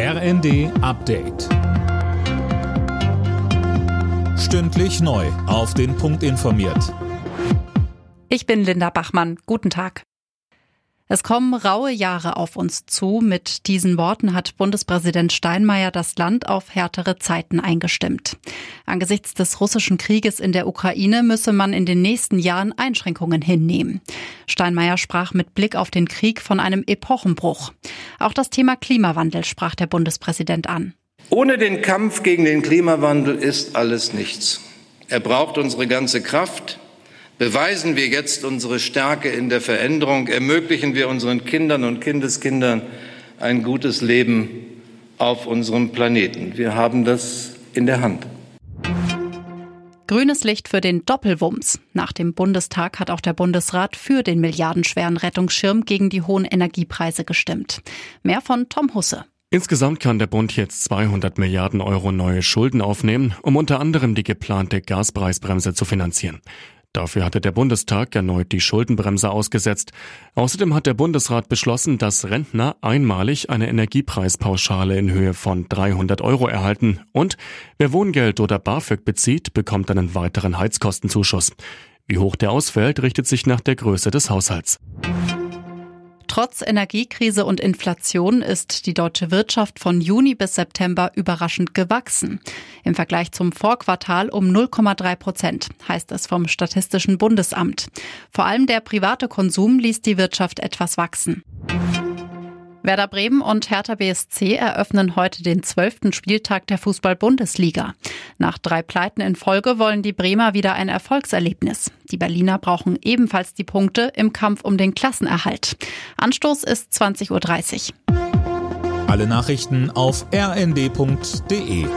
RND Update. Stündlich neu. Auf den Punkt informiert. Ich bin Linda Bachmann. Guten Tag. Es kommen raue Jahre auf uns zu. Mit diesen Worten hat Bundespräsident Steinmeier das Land auf härtere Zeiten eingestimmt. Angesichts des russischen Krieges in der Ukraine müsse man in den nächsten Jahren Einschränkungen hinnehmen. Steinmeier sprach mit Blick auf den Krieg von einem Epochenbruch. Auch das Thema Klimawandel sprach der Bundespräsident an. Ohne den Kampf gegen den Klimawandel ist alles nichts. Er braucht unsere ganze Kraft, Beweisen wir jetzt unsere Stärke in der Veränderung, ermöglichen wir unseren Kindern und Kindeskindern ein gutes Leben auf unserem Planeten. Wir haben das in der Hand. Grünes Licht für den Doppelwumms. Nach dem Bundestag hat auch der Bundesrat für den milliardenschweren Rettungsschirm gegen die hohen Energiepreise gestimmt. Mehr von Tom Husse. Insgesamt kann der Bund jetzt 200 Milliarden Euro neue Schulden aufnehmen, um unter anderem die geplante Gaspreisbremse zu finanzieren. Dafür hatte der Bundestag erneut die Schuldenbremse ausgesetzt. Außerdem hat der Bundesrat beschlossen, dass Rentner einmalig eine Energiepreispauschale in Höhe von 300 Euro erhalten und wer Wohngeld oder BAföG bezieht, bekommt einen weiteren Heizkostenzuschuss. Wie hoch der ausfällt, richtet sich nach der Größe des Haushalts. Trotz Energiekrise und Inflation ist die deutsche Wirtschaft von Juni bis September überraschend gewachsen. Im Vergleich zum Vorquartal um 0,3 Prozent, heißt es vom Statistischen Bundesamt. Vor allem der private Konsum ließ die Wirtschaft etwas wachsen. Werder Bremen und Hertha BSC eröffnen heute den zwölften Spieltag der Fußball-Bundesliga. Nach drei Pleiten in Folge wollen die Bremer wieder ein Erfolgserlebnis. Die Berliner brauchen ebenfalls die Punkte im Kampf um den Klassenerhalt. Anstoß ist 20.30 Uhr. Alle Nachrichten auf rnd.de